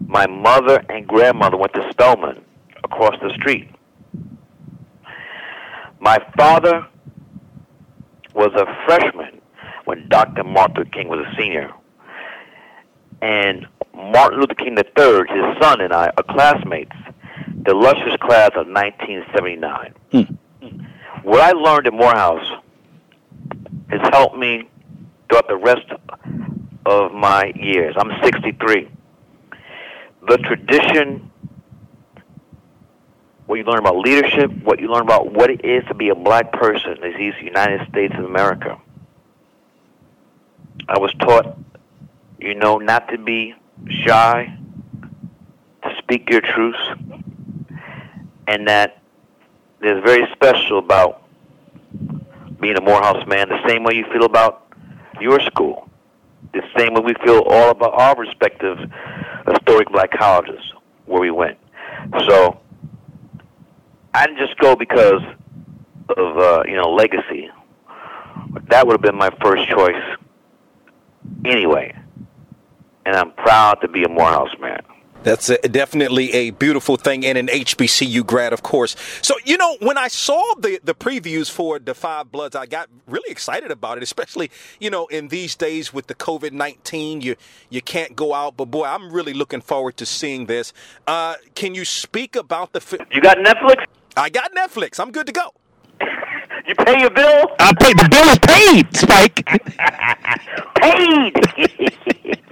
My mother and grandmother went to Spelman across the street. My father was a freshman when Dr. Martin Luther King was a senior. And Martin Luther King III, his son, and I are classmates the illustrious class of 1979. Hmm. What I learned at Morehouse has helped me throughout the rest of my years. I'm 63. The tradition, what you learn about leadership, what you learn about what it is to be a black person in these United States of America. I was taught, you know, not to be shy, to speak your truths, and that there's very special about being a Morehouse man, the same way you feel about your school, the same way we feel all about our respective historic black colleges where we went. So I didn't just go because of uh, you know legacy. That would have been my first choice anyway, and I'm proud to be a Morehouse man. That's a, definitely a beautiful thing, and an HBCU grad, of course. So, you know, when I saw the the previews for the 5 Bloods, I got really excited about it, especially you know in these days with the COVID nineteen, you you can't go out. But boy, I'm really looking forward to seeing this. Uh, can you speak about the? Fi- You got Netflix? I got Netflix. I'm good to go. [laughs] You pay your bill? I paid. The bill is paid, Spike.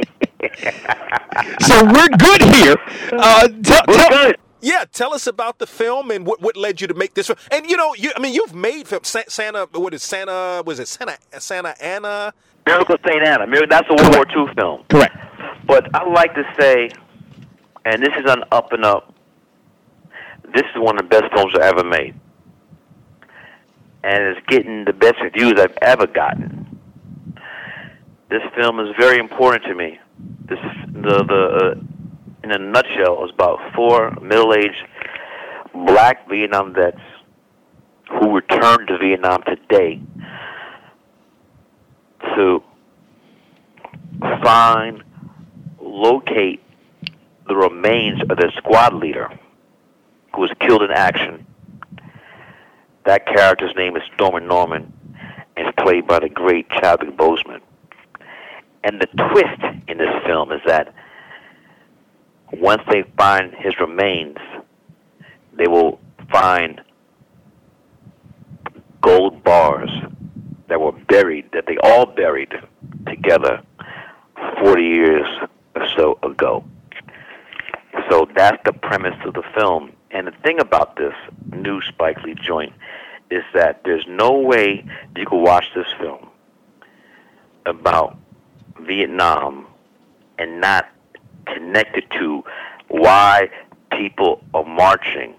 [laughs] [laughs] [laughs] so we're good here. Uh, tell, tell, Yeah, tell us about the film and what, what led you to make this film. And you know, you I mean, you've made film Sa- Santa. What is Santa? Was it Santa? Santa Anna? Miracle St. Anna. That's a World War II film. Correct. But I like to say, and this is an up and up, this is one of the best films I've ever made. And it's getting the best reviews I've ever gotten. This film is very important to me. This the the uh, in a nutshell is about four middle-aged black Vietnam vets who returned to Vietnam today to find, locate the remains of their squad leader who was killed in action. That character's name is Norman Norman and is played by the great Chadwick Boseman. And the twist in this film is that once they find his remains, they will find gold bars that were buried, that they all buried together 40 years or so ago. So that's the premise of the film. And the thing about this new Spike Lee joint is that there's no way you could watch this film about Vietnam and not connected to why people are marching,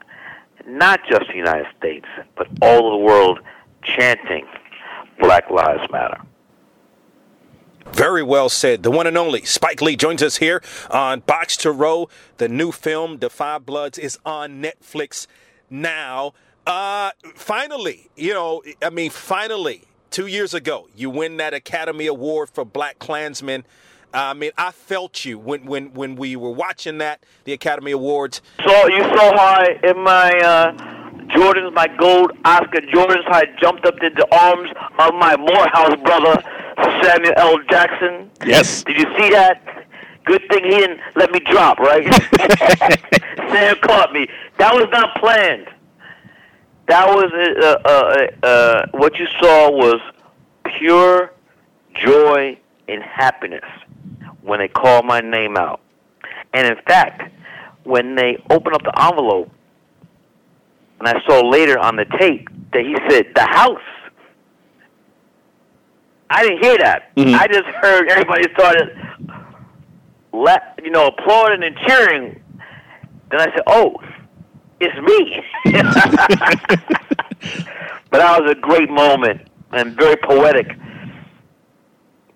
not just the United States, but all of the world chanting Black Lives Matter. Very well said. The one and only Spike Lee joins us here on Box to Row. The new film, Da 5 Bloods, is on Netflix now. Uh, finally, you know, I mean, finally, two years ago, you win that Academy Award for BlacKkKlansman. I mean, I felt you when, when, when we were watching that, the Academy Awards. So you saw how in my uh, Jordans, my gold Oscar Jordans, how I jumped up into the arms of my Morehouse brother, Samuel L. Jackson. Yes. Did you see that? Good thing he didn't let me drop, right? [laughs] [laughs] Sam caught me. That was not planned. That was uh, uh, uh, what you saw was pure joy and happiness when they called my name out. And in fact, when they opened up the envelope, and I saw later on the tape that he said the house. I didn't hear that. Mhm. I just heard everybody started, la- you know, applauding and cheering. Then I said, "Oh, it's me." [laughs] but that was a great moment and very poetic.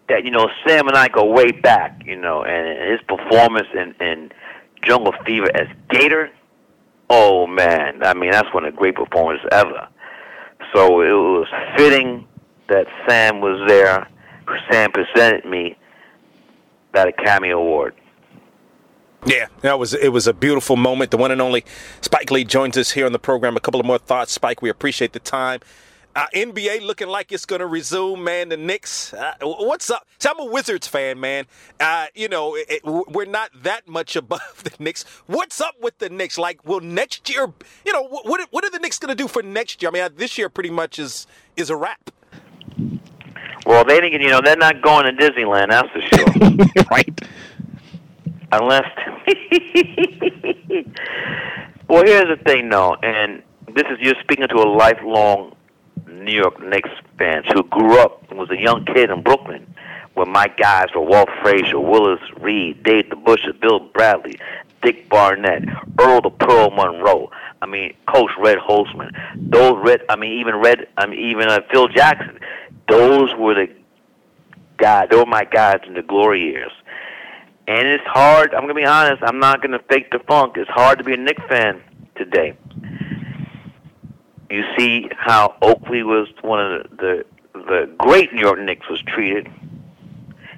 That you know, Sam and I go way back. You know, and his performance in, in Jungle Fever as Gator. Oh man, I mean that's one of the great performances ever. So it was fitting that Sam was there. Sam presented me that Academy Award. Yeah, that was it was a beautiful moment. The one and only Spike Lee joins us here on the program. A couple of more thoughts, Spike. We appreciate the time. Uh, NBA looking like it's going to resume, man. The Knicks, uh, what's up? See, I'm a Wizards fan, man. Uh, you know, it, it- we're not that much [laughs] above the Knicks. What's up with the Knicks? Like, will next year, you know, what what, what are the Knicks going to do for next year? I mean, uh, this year pretty much is is a wrap. Well, they didn't. You know, they're not going to Disneyland. That's for sure. [laughs] right. Unless. well, here's the thing, though, and this is you're speaking to a lifelong New York Knicks fans who grew up was a young kid in Brooklyn, where my guys were Walt Frazier, Willis Reed, Dave the DeBusschere, Bill Bradley, Dick Barnett, Earl the Pearl Monroe. I mean, Coach Red Holzman. Those Red. I mean, even Red. I mean, even uh, Phil Jackson. Those were the guys. They were my guys in the glory years. And it's hard. I'm gonna be honest. I'm not gonna fake the funk. It's hard to be a Knicks fan today. You see how Oakley was one of the the, the great New York Knicks was treated,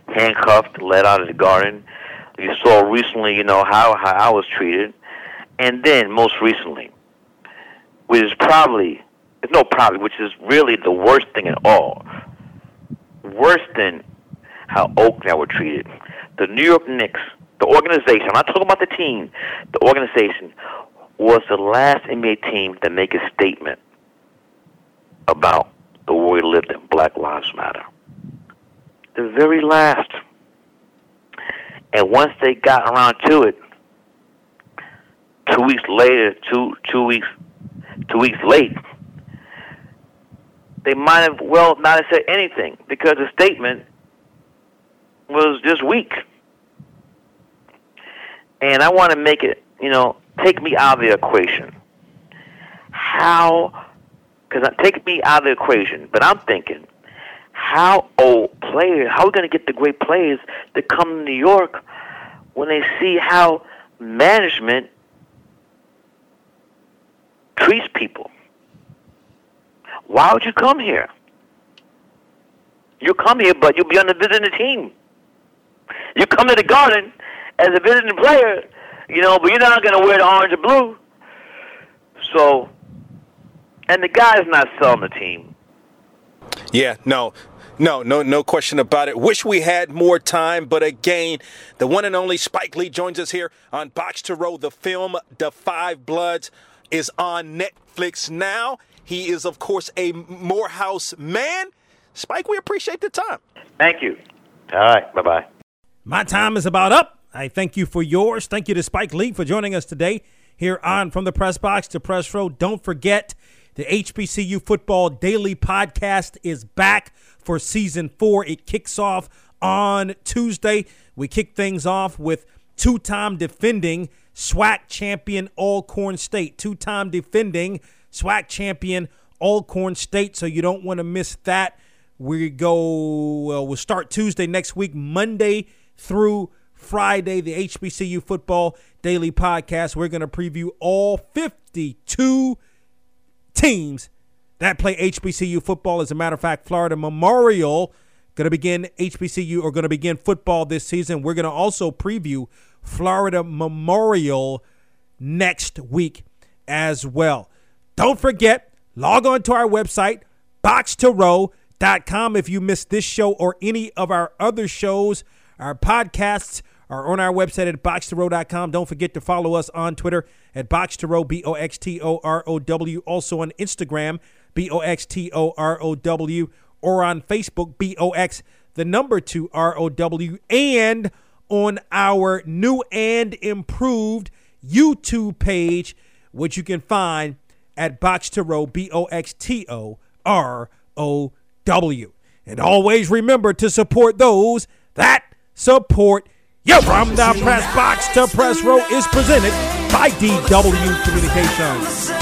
handcuffed, led out of the garden. You saw recently, you know, how, how I was treated. And then, most recently, which is probably, no probably, which is really the worst thing at all. Worse than how Oakley were treated. The New York Knicks, the organization, I'm not talking about the team, the organization was the last NBA team to make a statement about the war we lived in, Black Lives Matter. The very last. And once they got around to it, two weeks later, two two weeks two weeks late, they might have well not have said anything because the statement was just weak. And I want to make it, you know, take me out of the equation. How? Because take me out of the equation, but I'm thinking, how old players? How are we going to get the great players to come to New York when they see how management treats people? Why would you come here? You come here, but you'll be on the visiting team. You come to the Garden as a visiting player, you know, but you're not going to wear the orange and blue. So, and the guy's not selling the team. Yeah, no. No, no, no question about it. Wish we had more time, but again, the one and only Spike Lee joins us here on Box to Row. The film "The Five Bloods" is on Netflix now. He is, of course, a Morehouse man. Spike, we appreciate the time. Thank you. All right, bye bye. My time is about up. I thank you for yours. Thank you to Spike Lee for joining us today here on From the Press Box to Press Row. Don't forget, the HBCU Football Daily Podcast is back for season four. It kicks off on Tuesday. We kick things off with two time defending SWAC champion Alcorn State. Two time defending SWAC champion Alcorn State. So you don't want to miss that. We go, well, we'll start Tuesday next week, Monday through Friday, the HBCU Football Daily Podcast. We're going to preview all 52 teams that play HBCU football. As a matter of fact, Florida Memorial going to begin HBCU or going to begin football this season. We're going to also preview Florida Memorial next week as well. Don't forget, log on to our website, box2row.com. If you missed this show or any of our other shows, our podcasts are on our website at box2row.com. Don't forget to follow us on Twitter at box2row, B O X T O R O W. Also on Instagram, B O X T O R O W. Or on Facebook, B O X, the number two R O W. And on our new and improved YouTube page, which you can find at Box to B O X T O R O W. And always remember to support those that support you. From the Press Box to Press Row is presented by DW Communications.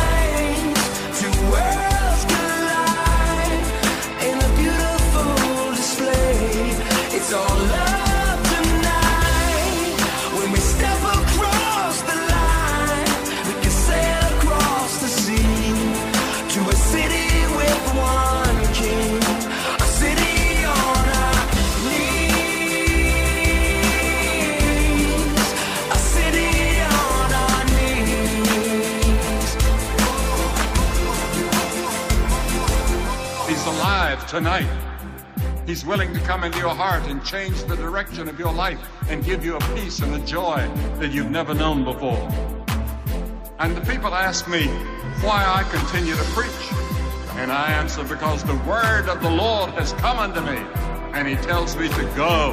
tonight. He's willing to come into your heart and change the direction of your life and give you a peace and a joy that you've never known before. And the people ask me why I continue to preach. And I answer, because the word of the Lord has come unto me, and he tells me to go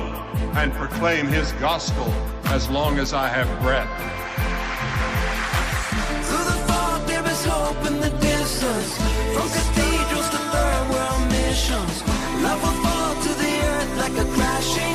and proclaim his gospel as long as I have breath. Through the fog, there is hope in the distance. From Love will fall to the earth like a crashing